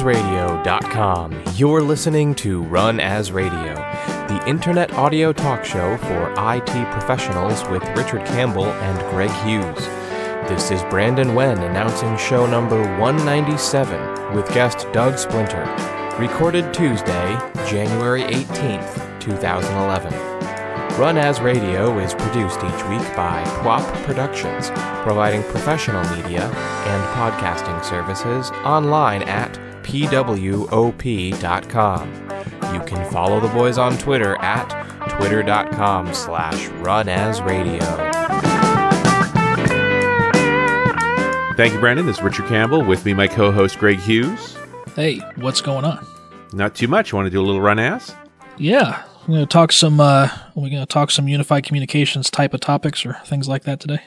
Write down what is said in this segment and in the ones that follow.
runasradio.com. You're listening to Run As Radio, the internet audio talk show for IT professionals with Richard Campbell and Greg Hughes. This is Brandon Wen announcing show number 197 with guest Doug Splinter, recorded Tuesday, January 18th, 2011. Run As Radio is produced each week by PWOP Productions, providing professional media and podcasting services online at pwop.com. You can follow the boys on Twitter at twitter.com slash runasradio. Thank you, Brandon. This is Richard Campbell. With me, my co-host Greg Hughes. Hey, what's going on? Not too much. You Want to do a little run as? Yeah, we're going to talk some. Uh, we're going to talk some unified communications type of topics or things like that today.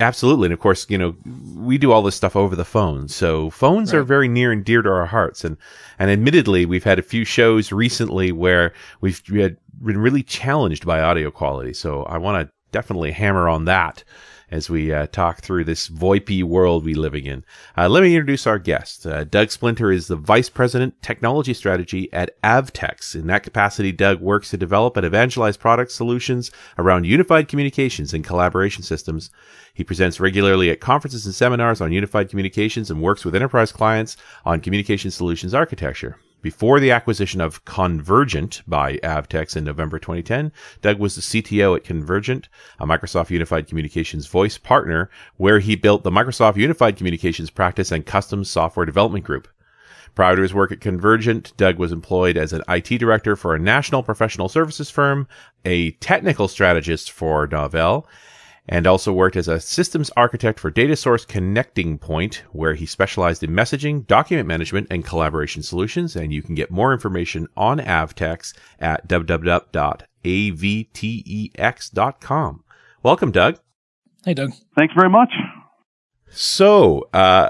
Absolutely, and of course, you know, we do all this stuff over the phone, so phones Right. are very near and dear to our hearts. And and admittedly, we've had a few shows recently where we've we had been really challenged by audio quality. So I want to definitely hammer on that as we uh, talk through this VoIP world we living in. Uh, let me introduce our guest. Uh, Doug Splinter is the Vice President Technology Strategy at Avtex. In that capacity, Doug works to develop and evangelize product solutions around unified communications and collaboration systems. He presents regularly at conferences and seminars on unified communications and works with enterprise clients on communication solutions architecture. Before the acquisition of Convergent by Avtex in November 2010, Doug was the CTO at Convergent, a Microsoft Unified Communications voice partner, where he built the Microsoft Unified Communications practice and custom software development group. Prior to his work at Convergent, Doug was employed as an IT director for a national professional services firm, a technical strategist for Novell, and also worked as a systems architect for Data Source Connecting Point, where he specialized in messaging, document management, and collaboration solutions. And you can get more information on Avtex at www.avtex.com. Welcome, Doug. Hey, Doug. Thanks very much. So, uh,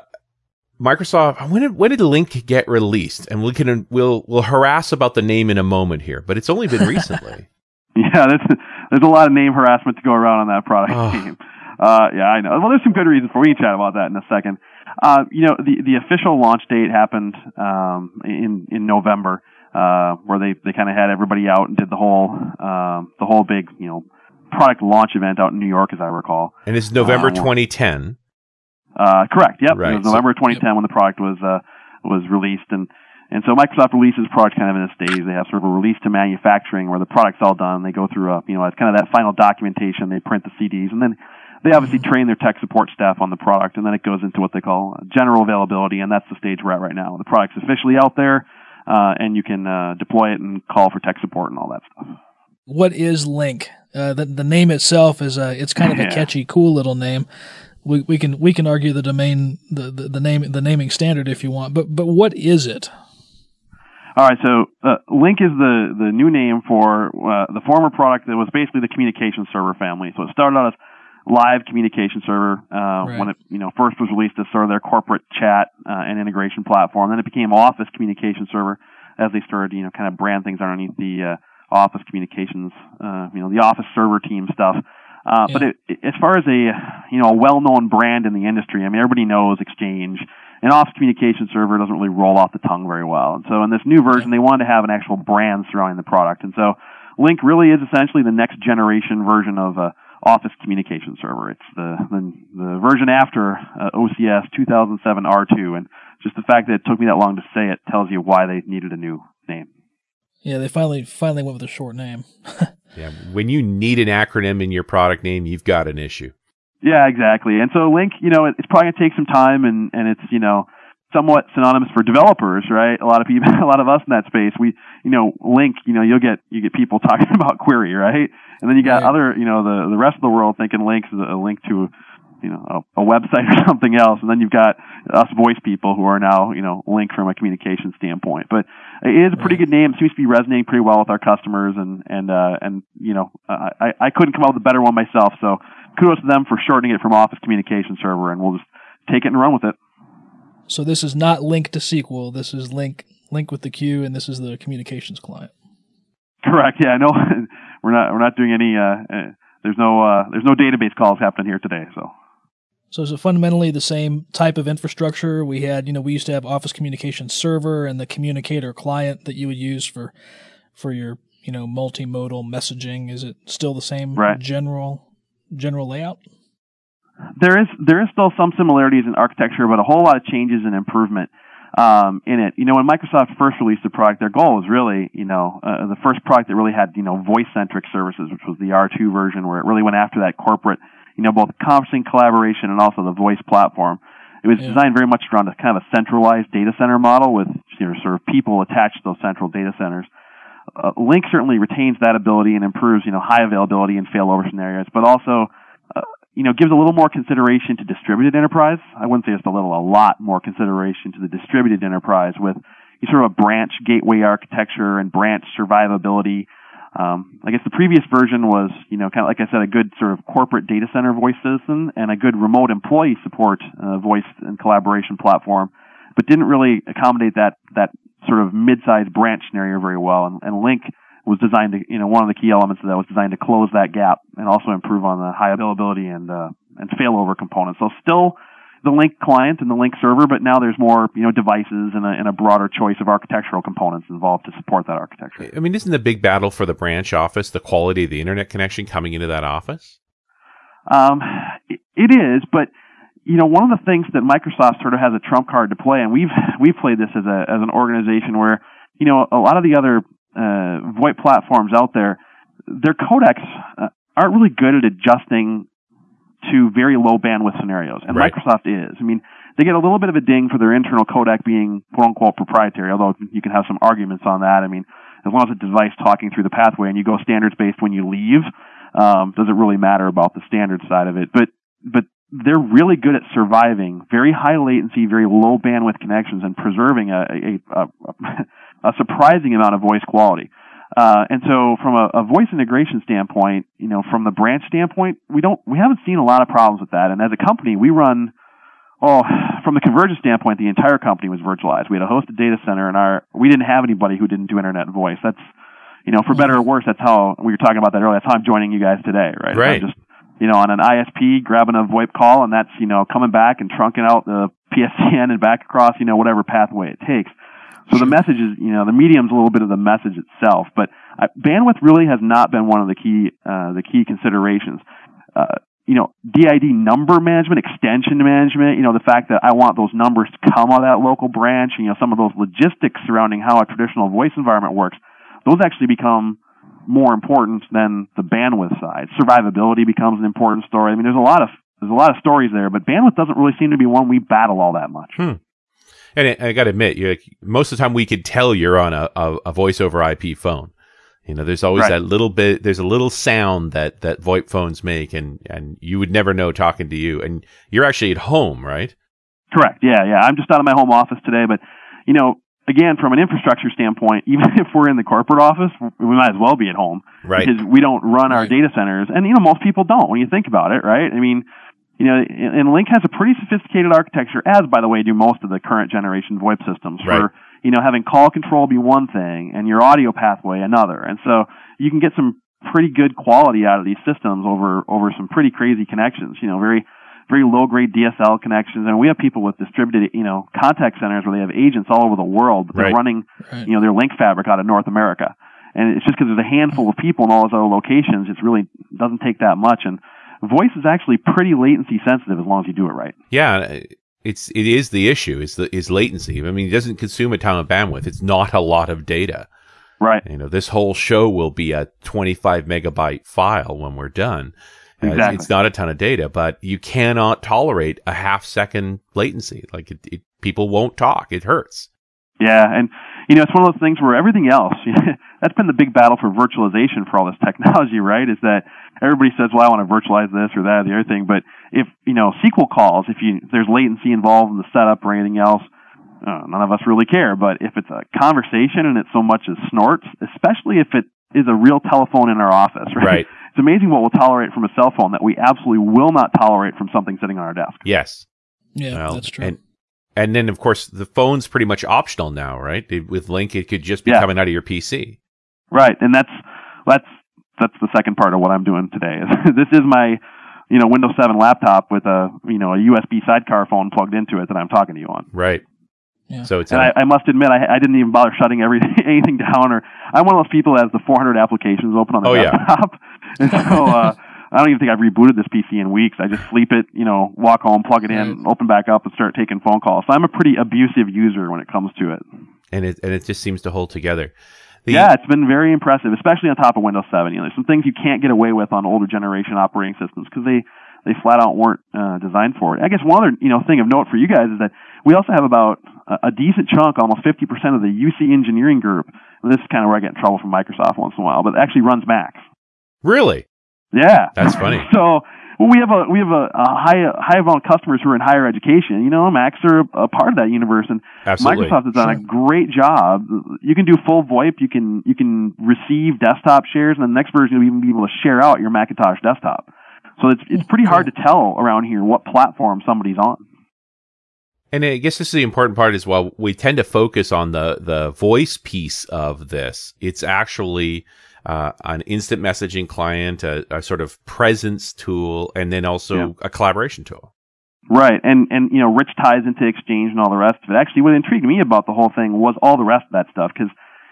Microsoft, when did when did Lync get released? And we can we'll we'll harass about the name in a moment here, but it's only been recently. Yeah, that's, there's a lot of name harassment to go around on that product Oh. team. Uh, yeah, I know. Well, there's some good reasons for. We can chat about that in a second. Uh, you know, the the official launch date happened um, in in November, uh, where they they kind of had everybody out and did the whole um, the whole big you know product launch event out in New York, as I recall. and it's November Uh, 2010. Uh, correct. Yep. Right, It was November 2010 when the product was uh, was released, and and so Microsoft releases product kind of in a stage. They have sort of a release to manufacturing where the product's all done. They go through a you know it's kind of that final documentation. They print the CDs, and then they obviously train their tech support staff on the product, and then it goes into what they call general availability, and that's the stage we're at right now. The product's officially out there, uh, and you can uh, deploy it and call for tech support and all that stuff. What is Lync? Uh, the the name itself is a it's kind of a catchy, cool little name. We we can we can argue the domain the, the, the name the naming standard if you want, but but what is it? All right, so uh, Lync is the the new name for uh, the former product that was basically the communication server family. So it started out as live communication server uh, Right. when it you know first was released as sort of their corporate chat uh, and integration platform. Then it became Office Communication Server as they started you know kind of brand things underneath the uh, Office Communications uh, you know the Office Server team stuff. Uh, But it, it, as far as a you know a well-known brand in the industry, I mean everybody knows Exchange. An Office Communication Server doesn't really roll off the tongue very well. And so in this new version, they wanted to have an actual brand surrounding the product. And so Lync really is essentially the next generation version of uh, Office Communication Server. It's the the, the version after uh, OCS 2007 R2, and just the fact that it took me that long to say it tells you why they needed a new name. Yeah, they finally finally went with a short name. Yeah, when you need an acronym in your product name, you've got an issue. Yeah, exactly. And so Lync, you know, it's probably gonna take some time, and and it's you know somewhat synonymous for developers, right? A lot of people, a lot of us in that space, we, you know, LINQ, you know, you'll get you get people talking about query, right? And then you got Right. other, you know, the the rest of the world thinking Lync is a link to, you know, a, a website or something else, and then you've got us voice people who are now, you know, Lync from a communication standpoint. But it is a pretty Right. good name. It seems to be resonating pretty well with our customers, and and uh, and you know, I I I couldn't come up with a better one myself. So kudos to them for shortening it from Office Communication Server, and we'll just take it and run with it. So this is not LINQ to SQL. This is Link Link with the Q, and this is the communications client. Correct. Yeah. No, we're not we're not doing any. Uh, uh, there's no uh, there's no database calls happening here today. So So is it fundamentally the same type of infrastructure we had? You know, we used to have Office Communication Server and the communicator client that you would use for for your you know multimodal messaging. Is it still the same right. general general layout? There is there is still some similarities in architecture, but a whole lot of changes and improvement um, in it. You know, when Microsoft first released the product, their goal was really, you know, uh, the first product that really had, you know, voice-centric services, which was the R2 version, where it really went after that corporate, you know, both conferencing, collaboration, and also the voice platform. It was yeah. designed very much around a kind of a centralized data center model with, you know, sort of people attached to those central data centers. Uh, Lync certainly retains that ability and improves, you know, high availability and failover scenarios, but also you know, gives a little more consideration to distributed enterprise. I wouldn't say just a little, a lot more consideration to the distributed enterprise with sort of a branch gateway architecture and branch survivability. Um, I guess the previous version was, you know, kind of like I said, a good sort of corporate data center voice system and a good remote employee support uh, voice and collaboration platform, but didn't really accommodate that that sort of mid-sized branch scenario very well. And, and Lync was designed to, you know, one of the key elements of that was designed to close that gap and also improve on the high availability and, uh, and failover components. So still the Lync client and the Lync server, but now there's more, you know, devices and a, and a broader choice of architectural components involved to support that architecture. I mean, isn't the big battle for the branch office the quality of the internet connection coming into that office? Um, it is, but you know, one of the things that Microsoft sort of has a trump card to play, and we've we've played this as a as an organization where you know a lot of the other uh, VoIP platforms out there, their codecs uh, aren't really good at adjusting to very low bandwidth scenarios, and right. Microsoft is. I mean, they get a little bit of a ding for their internal codec being quote unquote proprietary, although you can have some arguments on that. I mean, as long as it's a device talking through the pathway and you go standards based when you leave, um, does it really matter about the standard side of it? But but they're really good at surviving very high latency, very low bandwidth connections and preserving a, a, a, a surprising amount of voice quality. Uh, and so from a, a, voice integration standpoint, you know, from the branch standpoint, we don't, we haven't seen a lot of problems with that. And as a company, we run, oh, from the convergence standpoint, the entire company was virtualized. We had a hosted data center and our, we didn't have anybody who didn't do internet voice. That's, you know, for better or worse, that's how we were talking about that earlier. That's how I'm joining you guys today, right? Right. just, you know, on an ISP, grabbing a VoIP call, and that's, you know, coming back and trunking out the PSTN and back across, you know, whatever pathway it takes. So the message is, you know, the medium's a little bit of the message itself, but uh, bandwidth really has not been one of the key, uh, the key considerations. Uh, you know, DID number management, extension management, you know, the fact that I want those numbers to come out of that local branch, you know, some of those logistics surrounding how a traditional voice environment works, those actually become more important than the bandwidth side. Survivability becomes an important story. I mean, there's a lot of there's a lot of stories there, but bandwidth doesn't really seem to be one we battle all that much. Hmm. And I, I got to admit, you most of the time we could tell you're on a, a, a voice over IP phone. You know, there's always right. that little bit, there's a little sound that, that VoIP phones make and, and you would never know talking to you. And you're actually at home, right? Correct. Yeah. Yeah. I'm just out of my home office today, but you know, again, from an infrastructure standpoint, even if we're in the corporate office, we might as well be at home. Right. Because we don't run our data centers. And, you know, most people don't when you think about it, right? I mean, you know, and Lync has a pretty sophisticated architecture, as, by the way, do most of the current generation VoIP systems right. for, you know, having call control be one thing and your audio pathway another. And so you can get some pretty good quality out of these systems over, over some pretty crazy connections, you know, very, very low grade DSL connections. And we have people with distributed, you know, contact centers where they have agents all over the world. They're right. running, right. you know, their Lync fabric out of North America. And it's just because there's a handful of people in all those other locations. It's really doesn't take that much. And voice is actually pretty latency sensitive as long as you do it right. Yeah. It's, it is the issue is the, is latency. I mean, it doesn't consume a ton of bandwidth. It's not a lot of data. Right. You know, this whole show will be a 25 megabyte file when we're done. Exactly. It's not a ton of data, but you cannot tolerate a half second latency. Like it, it, people won't talk. It hurts. Yeah, and you know it's one of those things where everything else that's been the big battle for virtualization for all this technology, right? Is that everybody says, "Well, I want to virtualize this or that or the other thing," but if you know SQL calls, if you if there's latency involved in the setup or anything else, uh, none of us really care. But if it's a conversation and it's so much as snorts, especially if it is a real telephone in our office, right? right. It's amazing what we'll tolerate from a cell phone that we absolutely will not tolerate from something sitting on our desk. Yes. Yeah, well, that's true. And, and then, of course, the phone's pretty much optional now, right? With Lync, it could just be yeah. coming out of your PC. Right, and that's that's that's the second part of what I'm doing today. this is my you know Windows 7 laptop with a you know a USB sidecar phone plugged into it that I'm talking to you on. Right. Yeah. So it's And a- I, I must admit, I, I didn't even bother shutting everything anything down, or I'm one of those people that has the 400 applications open on the Oh, yeah. desktop, and so uh, I don't even think I've rebooted this PC in weeks. I just sleep it, you know, walk home, plug it in, open back up, and start taking phone calls. So I'm a pretty abusive user when it comes to it. and it and it just seems to hold together. The- Yeah, it's been very impressive, especially on top of Windows 7. You know, there's some things you can't get away with on older generation operating systems because they they flat out weren't uh, designed for it. I guess one other you know thing of note for you guys is that we also have about a, a decent chunk, almost 50% of the UC engineering group. And this is kind of where I get in trouble from Microsoft once in a while, but it actually runs Macs. Really? Yeah, That's funny. so well, we have a we have a, a high high amount of customers who are in higher education. You know, Macs are a, a part of that universe, and Absolutely. Microsoft has done a great job. You can do full VoIP. You can you can receive desktop shares, and the next version you'll even be able to share out your Macintosh desktop. So it's it's pretty hard to tell around here what platform somebody's on. And I guess this is the important part as well. We tend to focus on the the voice piece of this. It's actually uh, an instant messaging client, a, a sort of presence tool, and then also Yeah. a collaboration tool. Right, and and you know, Rich ties into Exchange and all the rest of it. Actually, what intrigued me about the whole thing was all the rest of that stuff because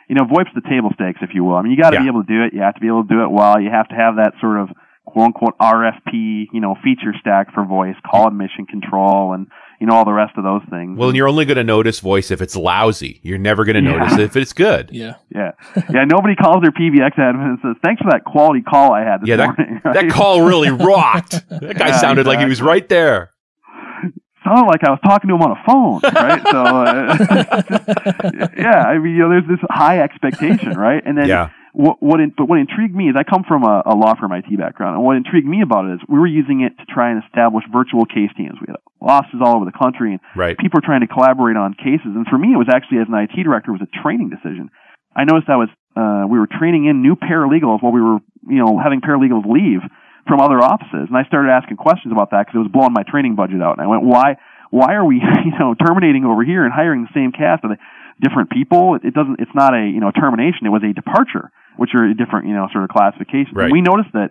you know, VoIP's the table stakes, if you will. I mean, you got to Yeah. be able to do it. You have to be able to do it well. You have to have that sort of quote unquote RFP, you know, feature stack for voice, call admission control, and you know all the rest of those things. Well, and you're only going to notice voice if it's lousy. You're never going to Yeah. notice if it's good. Yeah. yeah, yeah. Nobody calls their PBX admin and says, "Thanks for that quality call I had this Yeah, that, morning." that call really rocked. That guy Yeah, sounded like he was right there. sounded like I was talking to him on a phone, right? so, uh, yeah, I mean, you know, there's this high expectation, right? And then Yeah. What, what in, but what intrigued me is I come from a, a law firm IT background, and what intrigued me about it is we were using it to try and establish virtual case teams. We had offices all over the country, and Right. people were trying to collaborate on cases. And for me, it was actually as an IT director, it was a training decision. I noticed I was uh, we were training in new paralegals while we were you know having paralegals leave from other offices, and I started asking questions about that because it was blowing my training budget out. And I went, why why are we you know terminating over here and hiring the same cast? They different people? It, it doesn't. It's not a you know termination. It was a departure, which are different you know sort of classifications. Right. We noticed that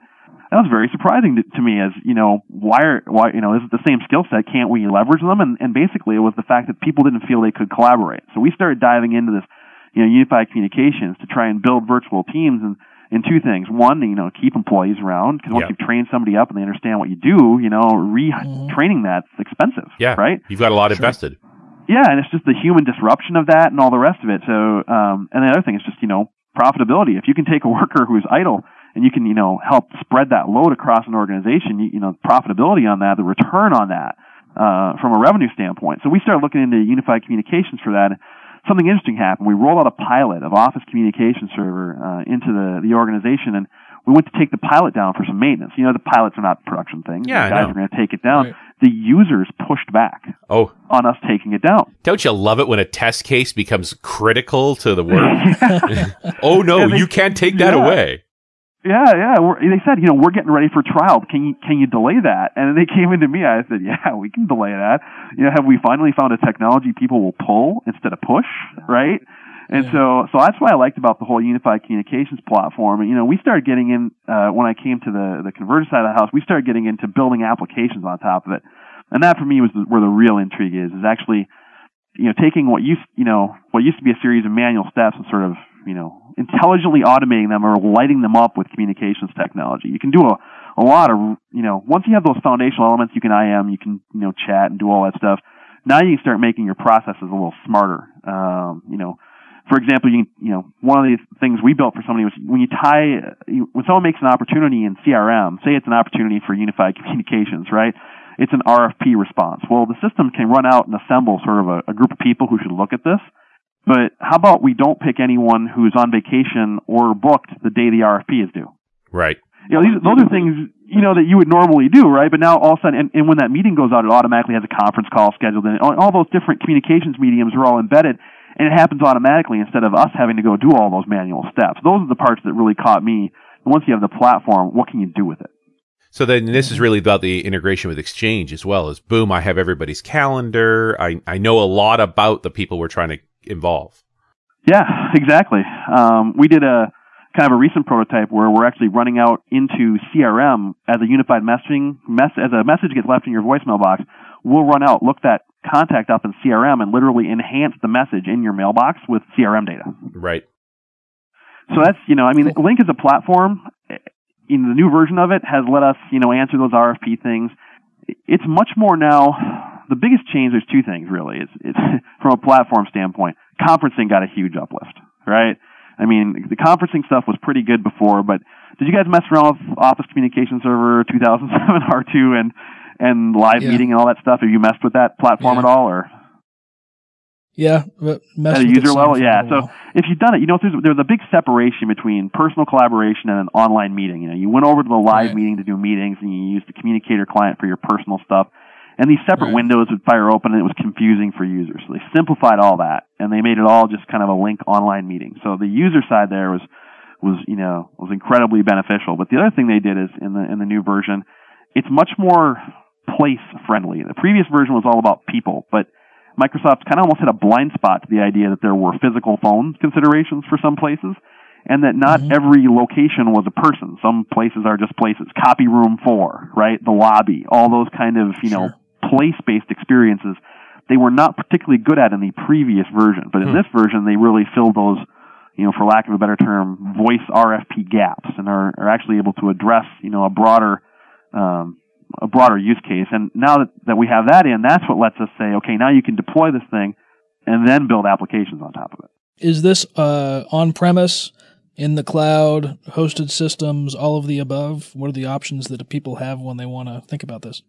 that was very surprising to, to me as you know why are why you know this is the same skill set can't we leverage them and and basically it was the fact that people didn't feel they could collaborate so we started diving into this you know unified communications to try and build virtual teams and in two things one you know keep employees around because once Yeah. you've trained somebody up and they understand what you do you know retraining that's expensive Yeah. right You've got a lot Sure. invested. yeah, and it's just the human disruption of that and all the rest of it. So, um, and the other thing is just you know profitability. If you can take a worker who's idle and you can you know help spread that load across an organization, you, you know profitability on that, the return on that uh, from a revenue standpoint. So we started looking into unified communications for that. Something interesting happened. We rolled out a pilot of Office Communication Server uh, into the the organization and. We went to take the pilot down for some maintenance. You know, the pilots are not production things. Yeah, the guys know. are going to take it down. Right. The users pushed back Oh, on us taking it down. don't you love it when a test case becomes critical to the work? oh no, they- you can't take that yeah. away. Yeah, yeah. We're, they said, you know, we're getting ready for trial. Can you can you delay that? And they came into me. I said, yeah, we can delay that. You know, have we finally found a technology people will pull instead of push, right? And Yeah. so, so that's what I liked about the whole unified communications platform. And you know, we started getting in uh, when I came to the the convergence side of the house. We started getting into building applications on top of it, and that for me was the, where the real intrigue is. Is actually, you know, taking what used you know what used to be a series of manual steps and sort of you know intelligently automating them or lighting them up with communications technology. You can do a a lot of you know once you have those foundational elements, you can IM, you can you know chat and do all that stuff. Now you can start making your processes a little smarter. Um, you know, for example, you you know one of the things we built for somebody was when you tie when someone makes an opportunity in CRM, say it's an opportunity for unified communications, right? It's an RFP response. Well, the system can run out and assemble sort of a, a group of people who should look at this. But how about we don't pick anyone who's on vacation or booked the day the RFP is due? Right. You know, these, those are things, you know, that you would normally do, right? But now all of a sudden, and, and when that meeting goes out, it automatically has a conference call scheduled in. All, all those different communications mediums are all embedded, and it happens automatically instead of us having to go do all those manual steps. Those are the parts that really caught me. Once you have the platform, what can you do with it? So then this is really about the integration with Exchange as well as boom, I have everybody's calendar. I, I know a lot about the people we're trying to involve. Yeah, exactly. Um, we did a kind of a recent prototype where we're actually running out into CRM as a unified messaging mess as a message gets left in your voicemail box. We'll run out, look that contact up in CRM, and literally enhance the message in your mailbox with CRM data. Right. So that's you know, I mean, Lync is a platform. Eh, in the new version of it has let us you know answer those RFP things. It's much more now. The biggest change, there's two things really. It's, it's from a platform standpoint. Conferencing got a huge uplift, right? I mean, the conferencing stuff was pretty good before, but did you guys mess around with Office Communication Server 2007 R2 and and live Yeah. meeting and all that stuff? Have you messed with that platform Yeah. at all, or Yeah, at a user level? Yeah. So while. if you've done it, you know there's there's a big separation between personal collaboration and an online meeting. You know, you went over to the live Right. meeting to do meetings, and you used the communicator client for your personal stuff. And these separate Right. windows would fire open, and it was confusing for users. So they simplified all that, and they made it all just kind of a Lync online meeting. So the user side there was was you know was incredibly beneficial. But the other thing they did is in the in the new version, it's much more place friendly. The previous version was all about people, but Microsoft kind of almost had a blind spot to the idea that there were physical phone considerations for some places, and that not Mhm. every location was a person. Some places are just places. Copy room four, right? The lobby, all those kind of you know place-based experiences. They were not particularly good at in the previous version, but in Hmm. this version, they really filled those, you know, for lack of a better term, voice RFP gaps, and are, are actually able to address, you know, a broader um, a broader use case. And now that, that we have that in, that's what lets us say, okay, now you can deploy this thing and then build applications on top of it. Is this uh, on premise, in the cloud, hosted systems, all of the above? What are the options that people have when they want to think about this?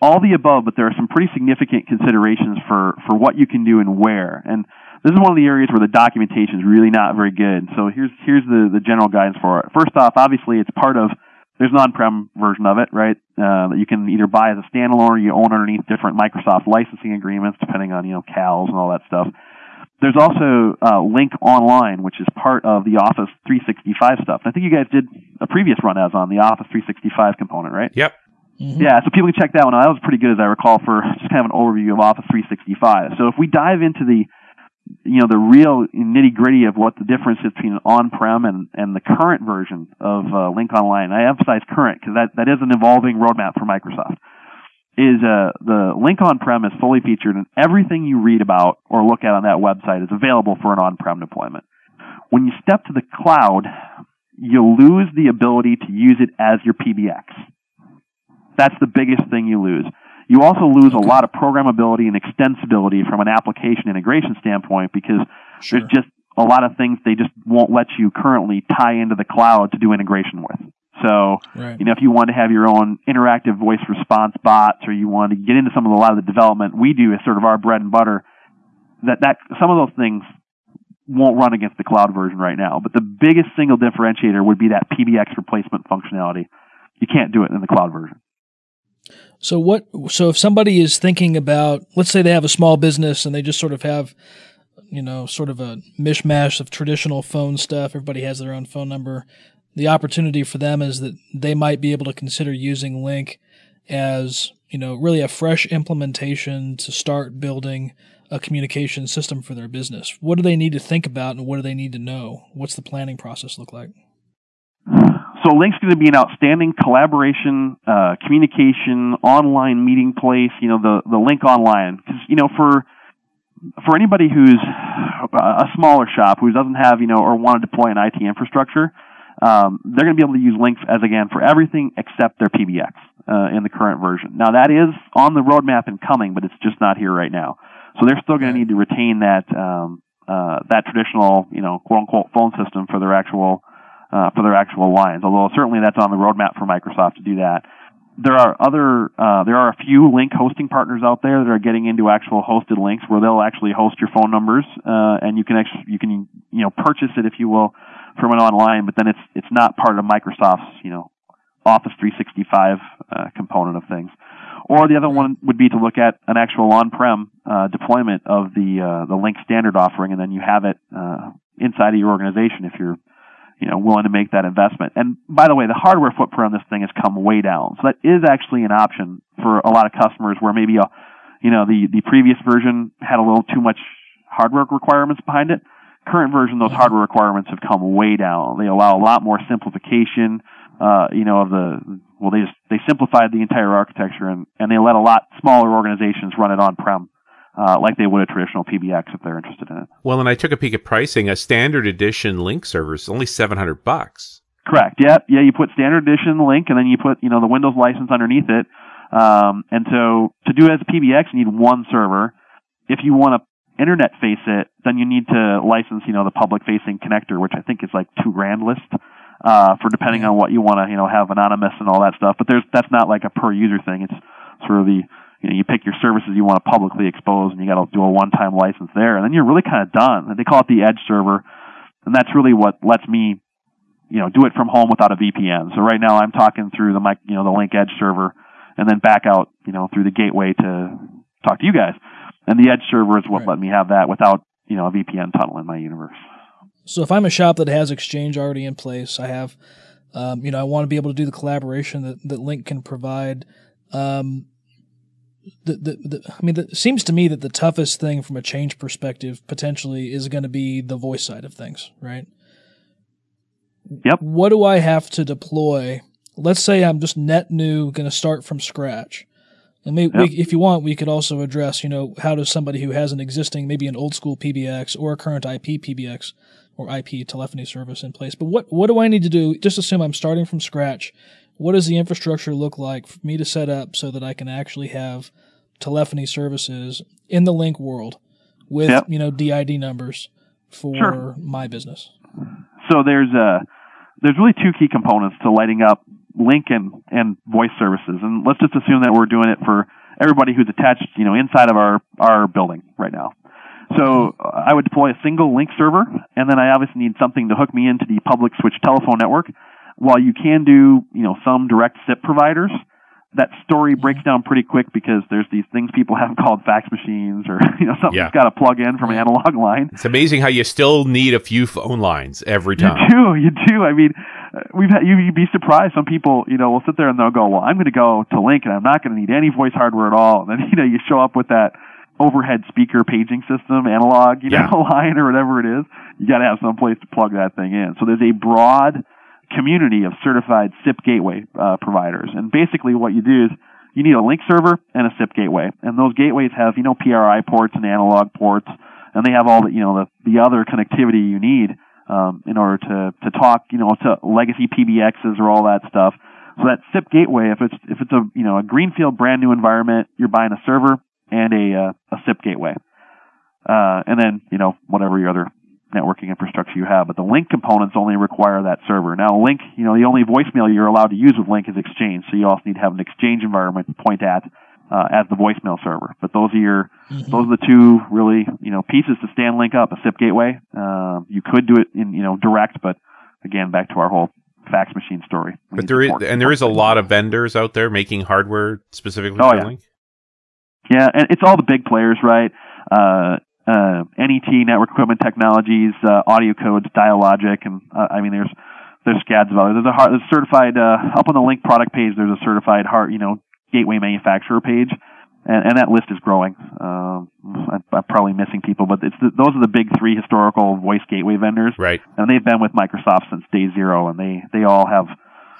All the above, but there are some pretty significant considerations for, for what you can do and where. And this is one of the areas where the documentation is really not very good. So here's, here's the, the general guidance for it. First off, obviously it's part of there's an on-prem version of it, right? Uh, that you can either buy as a standalone or you own underneath different Microsoft licensing agreements, depending on you know CALs and all that stuff. There's also uh, Lync Online, which is part of the Office 365 stuff. I think you guys did a previous run as on the Office 365 component, right? Yep. Mhm. Yeah, so people can check that one out. That was pretty good, as I recall, for just kind of an overview of Office 365. So if we dive into the, you know, the real nitty gritty of what the difference is between on-prem and, and the current version of uh, Lync Online, I emphasize current because that, that is an evolving roadmap for Microsoft. Is uh, the Lync on-prem is fully featured, and everything you read about or look at on that website is available for an on-prem deployment. When you step to the cloud, you lose the ability to use it as your PBX. That's the biggest thing you lose. You also lose a lot of programmability and extensibility from an application integration standpoint because Sure. there's just a lot of things they just won't let you currently tie into the cloud to do integration with. So, Right. you know, if you want to have your own interactive voice response bots or you want to get into some of the, a lot of the development we do as sort of our bread and butter, that, that some of those things won't run against the cloud version right now. But the biggest single differentiator would be that PBX replacement functionality. You can't do it in the cloud version. So what? So if somebody is thinking about, let's say they have a small business and they just sort of have, you know, sort of a mishmash of traditional phone stuff. Everybody has their own phone number. The opportunity for them is that they might be able to consider using Lync as, you know, really a fresh implementation to start building a communication system for their business. What do they need to think about and what do they need to know? What's the planning process look like? So Lync's going to be an outstanding collaboration, uh, communication, online meeting place. You know, the the Lync Online, because you know for for anybody who's a smaller shop who doesn't have you know or want to deploy an IT infrastructure, um, they're going to be able to use Lync as again for everything except their PBX uh, in the current version. Now that is on the roadmap and coming, but it's just not here right now. So they're still going to need to retain that um, uh, that traditional you know quote unquote phone system for their actual uh, for their actual lines. Although certainly that's on the roadmap for Microsoft to do that. There are other, uh, there are a few Lync hosting partners out there that are getting into actual hosted links where they'll actually host your phone numbers, uh, and you can actually, you can, you know, purchase it if you will from an online, but then it's, it's not part of Microsoft's, you know, Office 365, uh, component of things. Or the other one would be to look at an actual on-prem, uh, deployment of the, uh, the Lync standard offering, and then you have it, uh, inside of your organization if you're, you know, willing to make that investment. And by the way, the hardware footprint on this thing has come way down. So that is actually an option for a lot of customers where maybe a, you know, the, the previous version had a little too much hardware requirements behind it. current version, those hardware requirements have come way down. They allow a lot more simplification. Uh, you know, of the well, they just they simplified the entire architecture and and they let a lot smaller organizations run it on prem. Uh, like they would a traditional PBX if they're interested in it. Well, and I took a peek at pricing. A standard edition Lync server is only seven hundred bucks. Correct. Yeah, yeah. You put standard edition Lync, and then you put you know the Windows license underneath it. Um, and so to do it as a PBX, you need one server. If you want to internet face it, then you need to license you know the public facing connector, which I think is like two grand list. Uh, for depending on what you want to, you know, have anonymous and all that stuff. But there's, that's not like a per user thing. It's sort of the, you know, you pick your services you want to publicly expose and you got to do a one-time license there, and then you're really kind of done. And They call it the edge server, and that's really what lets me, you know, do it from home without a VPN. So right now I'm talking through the mic, you know, the Lync Edge server, and then back out, you know, through the gateway to talk to you guys. And the Edge server is what Right. let me have that without, you know, a VPN tunnel in my universe. So if I'm a shop that has Exchange already in place, I have, um, you know, I want to be able to do the collaboration that, that Lync can provide. Um, the, the, the, I mean, it seems to me that the toughest thing from a change perspective potentially is going to be the voice side of things, right? Yep. What do I have to deploy? Let's say I'm just net new, going to start from scratch. And maybe Yep. we, if you want, we could also address, you know, how does somebody who has an existing, maybe an old school PBX or a current IP PBX or IP telephony service in place. But what what do I need to do? Just assume I'm starting from scratch. What does the infrastructure look like for me to set up so that I can actually have telephony services in the Lync world with Yep. you know DID numbers for Sure. my business? So there's uh there's really two key components to lighting up Lync and, and voice services. And let's just assume that we're doing it for everybody who's attached, you know, inside of our, our building right now. So uh, I would deploy a single Lync server, and then I obviously need something to hook me into the public switch telephone network. While you can do, you know, some direct SIP providers, that story breaks down pretty quick because there's these things people have called fax machines or, you know, something's Yeah. got to plug in from an analog line. It's amazing how you still need a few phone lines every time. You do, you do. I mean, uh, we've had, you, you'd be surprised. Some people, you know, will sit there and they'll go, "Well, I'm going to go to Lync and I'm not going to need any voice hardware at all." And then, you know, you show up with that overhead speaker paging system, analog, you Yeah. know, line or whatever it is. You got to have some place to plug that thing in. So there's a broad community of certified SIP gateway uh, providers, and basically what you do is you need a Lync server and a SIP gateway, and those gateways have you know PRI ports and analog ports, and they have all the you know the the other connectivity you need um, in order to to talk you know to legacy PBXs or all that stuff. So that SIP gateway, if it's if it's a you know a greenfield brand new environment, you're buying a server and a uh, a SIP gateway, uh, and then you know whatever your other networking infrastructure you have. But the Lync components only require that server. Now, Lync, you know, the only voicemail you're allowed to use with Lync is Exchange, so you also need to have an Exchange environment to point at uh, as the voicemail server. But those are your those are the two really you know pieces to stand Lync up a SIP gateway. Uh, you could do it in you know direct, but again, back to our whole fax machine story. We But there is, and there is a lot of vendors out there making hardware specifically Oh, for yeah. Lync. Yeah, and it's all the big players, right? Uh, uh, NET, Network Equipment Technologies, uh, AudioCodes, Dialogic, and uh, I mean, there's there's scads of others. There's a hard, there's certified uh, up on the Lync product page. There's a certified hard, you know, gateway manufacturer page, and, and that list is growing. Um, I'm, I'm probably missing people, but it's the, those are the big three historical voice gateway vendors Right. and they've been with Microsoft since day zero, and they they all have.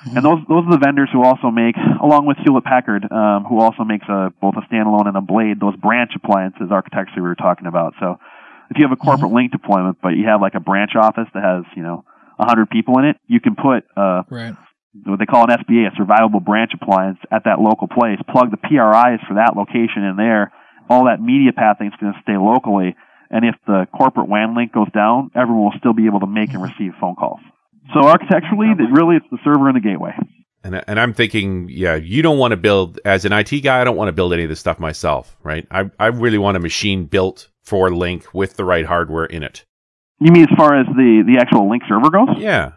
And those those are the vendors who also make, along with Hewlett Packard, um, who also makes a both a standalone and a blade. Those branch appliances architecture we were talking about. So, if you have a corporate Lync deployment, but you have like a branch office that has you know a hundred people in it, you can put uh, Right. what they call an SBA, a survivable branch appliance, at that local place. Plug the PRIs for that location in there. All that media pathing is going to stay locally. And if the corporate WAN link goes down, everyone will still be able to make and receive phone calls. So architecturally, that really it's the server and the gateway. And and I'm thinking, yeah, you don't want to build as an IT guy. I don't want to build any of this stuff myself, right? I I really want a machine built for Lync with the right hardware in it. You mean as far as the, the actual Lync server goes? Yeah.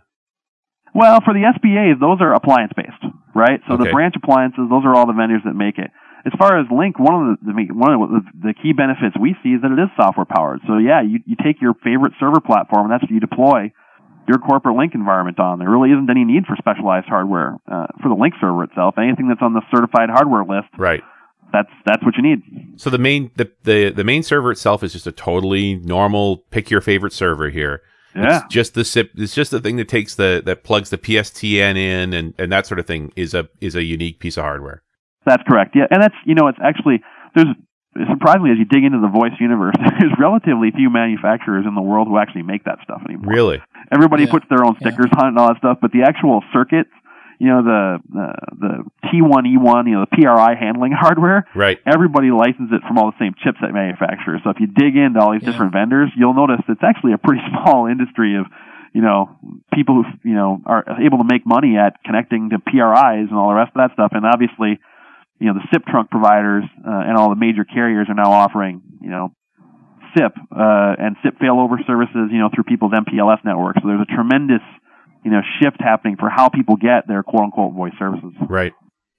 Well, for the SBAs, those are appliance based, right? So Okay. the branch appliances, those are all the vendors that make it. As far as Lync, one of the, the one of the, the key benefits we see is that it is software powered. So yeah, you you take your favorite server platform, and that's what you deploy your corporate Lync environment on. There really isn't any need for specialized hardware uh, for the Lync server itself. Anything that's on the certified hardware list Right. that's that's what you need. So the main the, the the main server itself is just a totally normal pick your favorite server here. Yeah. It's just the SIP. It's just the thing that takes the that plugs the PSTN in and and that sort of thing is a is a unique piece of hardware. That's correct. Yeah, and that's you know it's actually there's surprisingly as you dig into the voice universe, there's relatively few manufacturers in the world who actually make that stuff anymore. Really? Everybody Yeah. puts their own stickers on it and all that stuff, but the actual circuits, you know, the the, the T1E1, you know, the PRI handling hardware, Right. everybody licenses it from all the same chipset manufacturers. So if you dig into all these Yeah. different vendors, you'll notice it's actually a pretty small industry of, you know, people who, you know, are able to make money at connecting to PRIs and all the rest of that stuff. And obviously, you know, the SIP trunk providers uh, and all the major carriers are now offering, you know, SIP uh, and SIP failover services, you know, through people's MPLS networks. So there's a tremendous, you know, shift happening for how people get their quote unquote voice services. Right.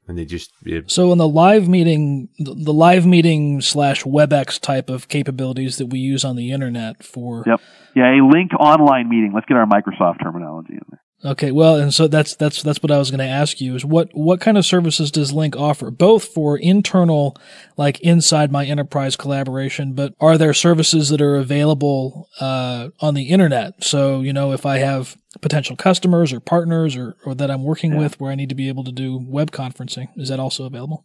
And they just it, So in the live meeting, the the live meeting slash WebEx type of capabilities that we use on the internet for. Yep. Yeah, a Lync online meeting. Let's get our Microsoft terminology in there. Okay, well, and so that's that's that's what I was going to ask you is what what kind of services does Lync offer, both for internal, like inside my enterprise collaboration, but are there services that are available uh, on the internet? So you know, if I have potential customers or partners or, or that I'm working Yeah. with where I need to be able to do web conferencing, is that also available?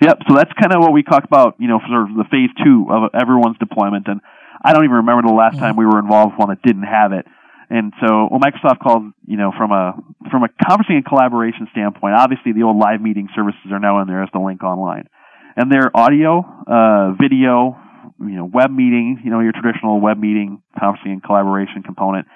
Yep. So that's kind of what we talked about, you know, for sort of the phase two of everyone's deployment. And I don't even remember the last time we were involved with one that didn't have it. And so, what Microsoft calls, you know, from a from a conferencing and collaboration standpoint, obviously the old live meeting services are now in there as the Lync online, and they're audio, uh, video, you know, web meeting, you know, your traditional web meeting, conferencing and collaboration component.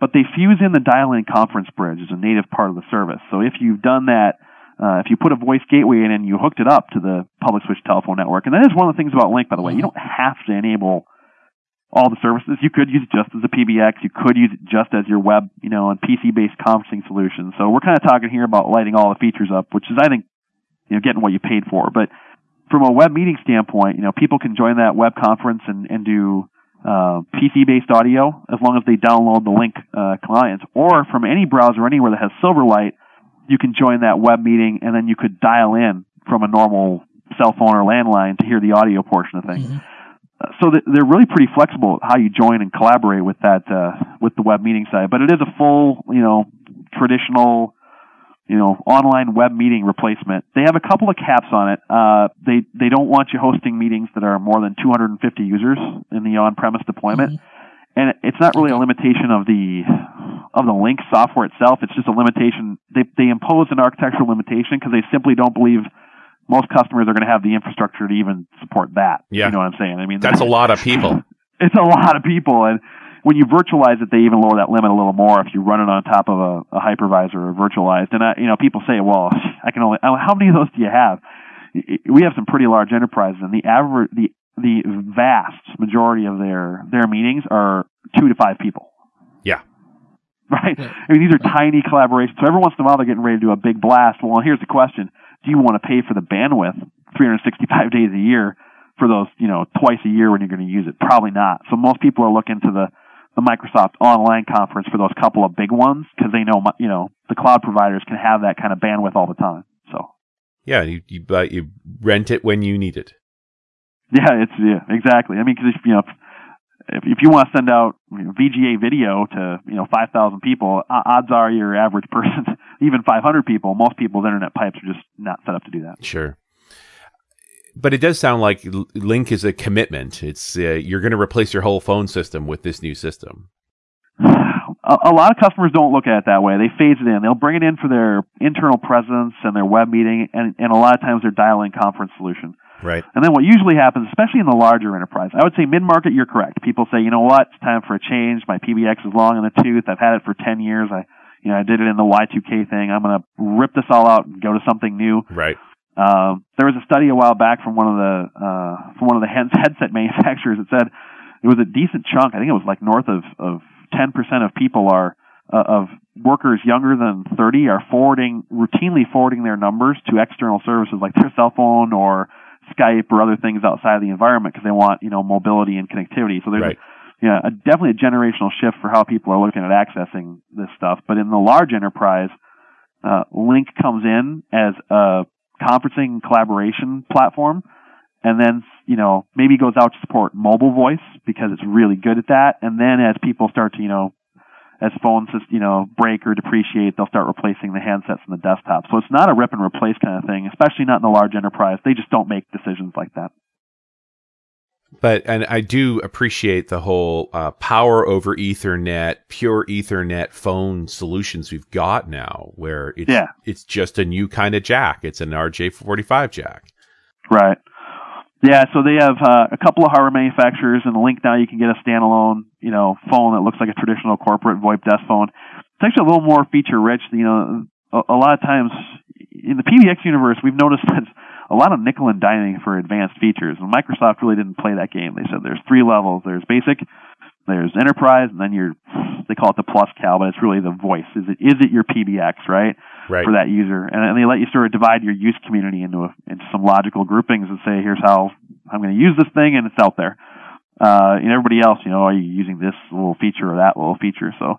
But they fuse in the dial-in conference bridge as a native part of the service. So if you've done that, uh, if you put a voice gateway in and you hooked it up to the public switch telephone network, and that is one of the things about Lync, by the way, you don't have to enable all the services. You could use it just as a PBX. You could use it just as your web, you know, and PC-based conferencing solution. So we're kind of talking here about lighting all the features up, which is, I think, you know, getting what you paid for. But from a web meeting standpoint, you know, people can join that web conference and, and do uh, PC-based audio as long as they download the Lync uh, client, or from any browser anywhere that has Silverlight, you can join that web meeting and then you could dial in from a normal cell phone or landline to hear the audio portion of things. Mhm. So they're really pretty flexible how you join and collaborate with that uh, with the web meeting side. But it is a full, you know, traditional, you know, online web meeting replacement. They have a couple of caps on it. Uh, they they don't want you hosting meetings that are more than 250 users in the on-premise deployment. And it's not really a limitation of the of the Lync software itself. It's just a limitation. They they impose an architectural limitation because they simply don't believe most customers are going to have the infrastructure to even support that. Yeah. You know what I'm saying? I mean, that's a lot of people. it's a lot of people and when you virtualize it they even lower that limit a little more if you run it on top of a, a hypervisor or virtualized and I, you know people say well i can only how many of those do you have we have some pretty large enterprises and the average the the vast majority of their their meetings are two to five people Yeah. right i mean these are tiny collaborations so every once in a while they're getting ready to do a big blast well here's the question do you want to pay for the bandwidth 365 days a year for those, you know, twice a year when you're going to use it? Probably not. So most people are looking to the, the Microsoft online conference for those couple of big ones because they know, you know, the cloud providers can have that kind of bandwidth all the time. So Yeah, you you, you rent it when you need it. yeah, it's, yeah, exactly. I mean, cause if, you know, if, if you want to send out you know, VGA video to, you know, 5,000 people, odds are your average person, even 500 people, most people's internet pipes are just not set up to do that. Sure. But it does sound like Lync is a commitment. It's uh, you're going to replace your whole phone system with this new system. a, a lot of customers don't look at it that way. They phase it in. They'll bring it in for their internal presence and their web meeting, and, and a lot of times their dial-in conference solution. Right. And then what usually happens, especially in the larger enterprise, I would say mid-market, you're correct. People say, you know what, it's time for a change. My PBX is long in the tooth. I've had it for 10 years. I, you know, I did it in the Y2K thing. I'm going to rip this all out and go to something new. Right. Um, there was a study a while back from one of the uh, from one of the heads- headset manufacturers that said it was a decent chunk. I think it was like north of of ten percent of people are uh, of workers younger than thirty are forwarding routinely forwarding their numbers to external services like their cell phone or Skype or other things outside of the environment because they want you know mobility and connectivity. So there's Right. Yeah, a, definitely a generational shift for how people are looking at accessing this stuff. But in the large enterprise, uh, Lync comes in as a conferencing collaboration platform and then you know maybe goes out to support mobile voice because it's really good at that. And then as people start to you know as phones just you know break or depreciate, they'll start replacing the handsets and the desktop. So it's not a rip and replace kind of thing, especially not in the large enterprise. They just don't make decisions like that. But and I do appreciate the whole uh, power over Ethernet, pure Ethernet phone solutions we've got now, where it's Yeah. it's just a new kind of jack. It's an RJ45 jack. Right. Yeah, so they have uh, a couple of hardware manufacturers, and the Lync now you can get a standalone, you know, phone that looks like a traditional corporate VoIP desk phone. It's actually a little more feature rich. You know, a, a lot of times in the PBX universe, we've noticed that a lot of nickel and diming for advanced features, and Microsoft really didn't play that game. They said there's three levels: there's basic, there's enterprise, and then you're they call it the plus cal, but it's really the voice. Is it is it your PBX, right? Right. for that user, and, and they let you sort of divide your use community into a, into some logical groupings and say, here's how I'm going to use this thing, and it's out there. Uh, and everybody else, you know, are you using this little feature or that little feature? So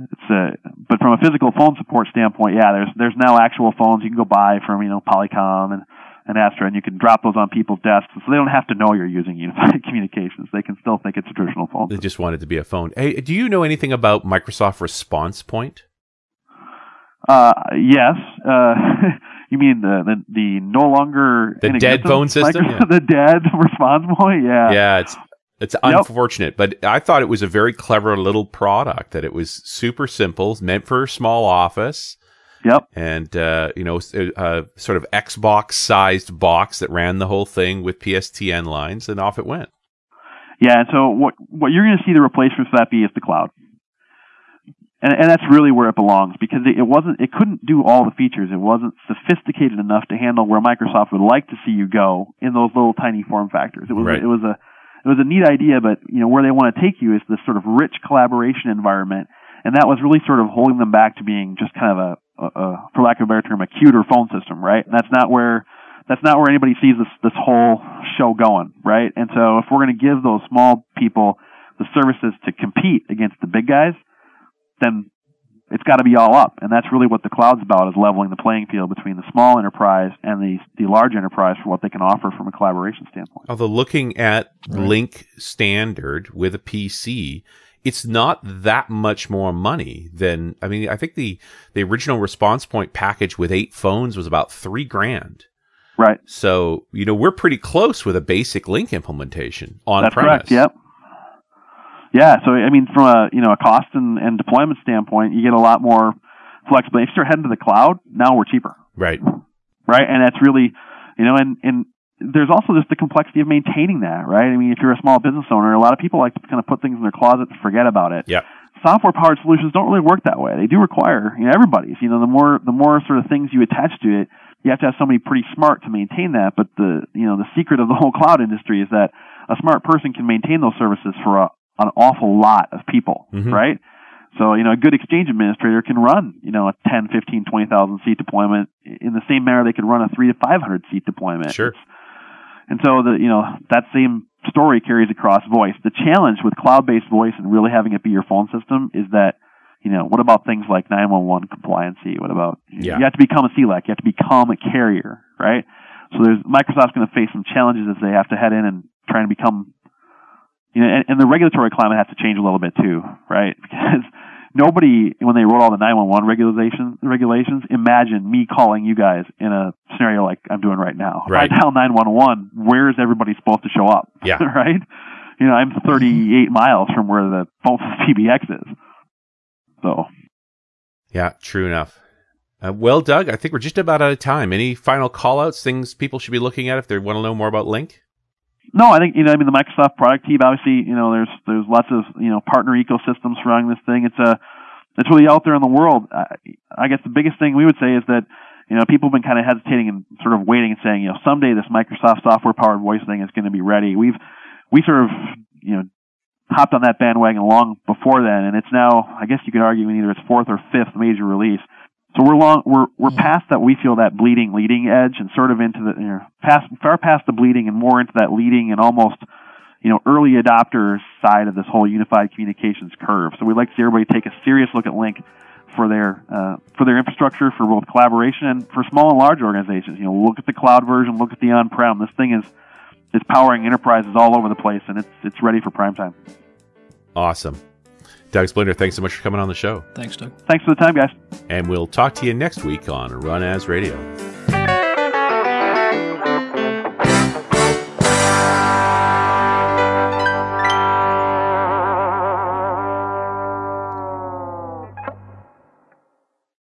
it's a, but from a physical phone support standpoint, yeah, there's there's now actual phones you can go buy from you know Polycom and and Aastra, and you can drop those on people's desks, so they don't have to know you're using unified communications. They can still think it's a traditional phone. They just want it to be a phone. Hey, do you know anything about Microsoft Response Point? Uh, yes. Uh, you mean the, the the no longer The dead phone system? Microsoft- the dead response point? Yeah. yeah, it's it's unfortunate, but I thought it was a very clever little product. That it was super simple, meant for a small office, Yep. and uh, you know, a, a sort of Xbox sized box that ran the whole thing with PSTN lines, and off it went. Yeah. And so what what you're going to see the replacement for that be is the cloud. And, and that's really where it belongs because it, it wasn't, it couldn't do all the features. It wasn't sophisticated enough to handle where Microsoft would like to see you go in those little tiny form factors. It was, Right. it was a, it was a neat idea, but you know where they want to take you is this sort of rich collaboration environment, and that was really sort of holding them back to being just kind of a, a, a for lack of a better term, a cuter phone system, right? And that's not where that's not where anybody sees this this whole show going, right? And so if we're going to give those small people the services to compete against the big guys, then it's got to be all up, and that's really what the cloud's about: is leveling the playing field between the small enterprise and the the large enterprise for what they can offer from a collaboration standpoint. Although looking at Lync Standard with a PC, it's not that much more money than I mean. I think the the original Response Point package with eight phones was about three grand. Right. So you know we're pretty close with a basic Lync implementation on That's premise. correct. Yep. Yeah. So I mean, from a you know a cost and, and deployment standpoint, you get a lot more flexibility. If you're heading to the cloud, now we're cheaper, Right. right? And that's really, you know, and and there's also just the complexity of maintaining that, right? I mean, if you're a small business owner, a lot of people like to kind of put things in their closet and forget about it. Yeah. Software powered solutions don't really work that way. They do require, you know, everybody's. You know, the more the more sort of things you attach to it, you have to have somebody pretty smart to maintain that. But the you know the secret of the whole cloud industry is that a smart person can maintain those services for a, an awful lot of people, Mhm. right? So, you know, a good exchange administrator can run, you know, a 10, 15, 20,000 seat deployment in the same manner they could run a 3 to 500 seat deployment. Sure. And so the, you know, that same story carries across voice. The challenge with cloud-based voice and really having it be your phone system is that, you know, what about things like 911 compliancy? What about, Yeah. you have to become a CLEC, you have to become a carrier, right? So there's, Microsoft's going to face some challenges as they have to head in and try and become you know, and, and the regulatory climate has to change a little bit too, right? Because nobody, when they wrote all the 911 regulation, regulations, imagine me calling you guys in a scenario like I'm doing right now. Right. If I dial 911, where is everybody supposed to show up? Yeah. right? You know, I'm 38 miles from where the PBX is. So, Yeah. True enough. Uh, well, Doug, I think we're just about out of time. Any final call outs, things people should be looking at if they want to know more about Lync? No, I think you know. I mean, the Microsoft product team. Obviously, you know, there's there's lots of you know partner ecosystems surrounding this thing. It's a it's really out there in the world. I, I guess the biggest thing we would say is that you know people have been kind of hesitating and sort of waiting and saying, you know, someday this Microsoft software powered voice thing is going to be ready. We've we sort of you know hopped on that bandwagon long before then, and it's now I guess you could argue either its fourth or fifth major release. So we're long, we're we're past that. We feel that bleeding leading edge, and sort of into the you know, past far past the bleeding, and more into that leading and almost you know early adopter side of this whole unified communications curve. So we'd like to see everybody take a serious look at Lync for their uh, for their infrastructure, for both collaboration and for small and large organizations. You know, look at the cloud version, look at the on-prem. This thing is it's powering enterprises all over the place, and it's it's ready for prime time. Awesome. Doug Splinter, thanks so much for coming on the show. Thanks, Doug. Thanks for the time, guys. And we'll talk to you next week on RunAs Radio.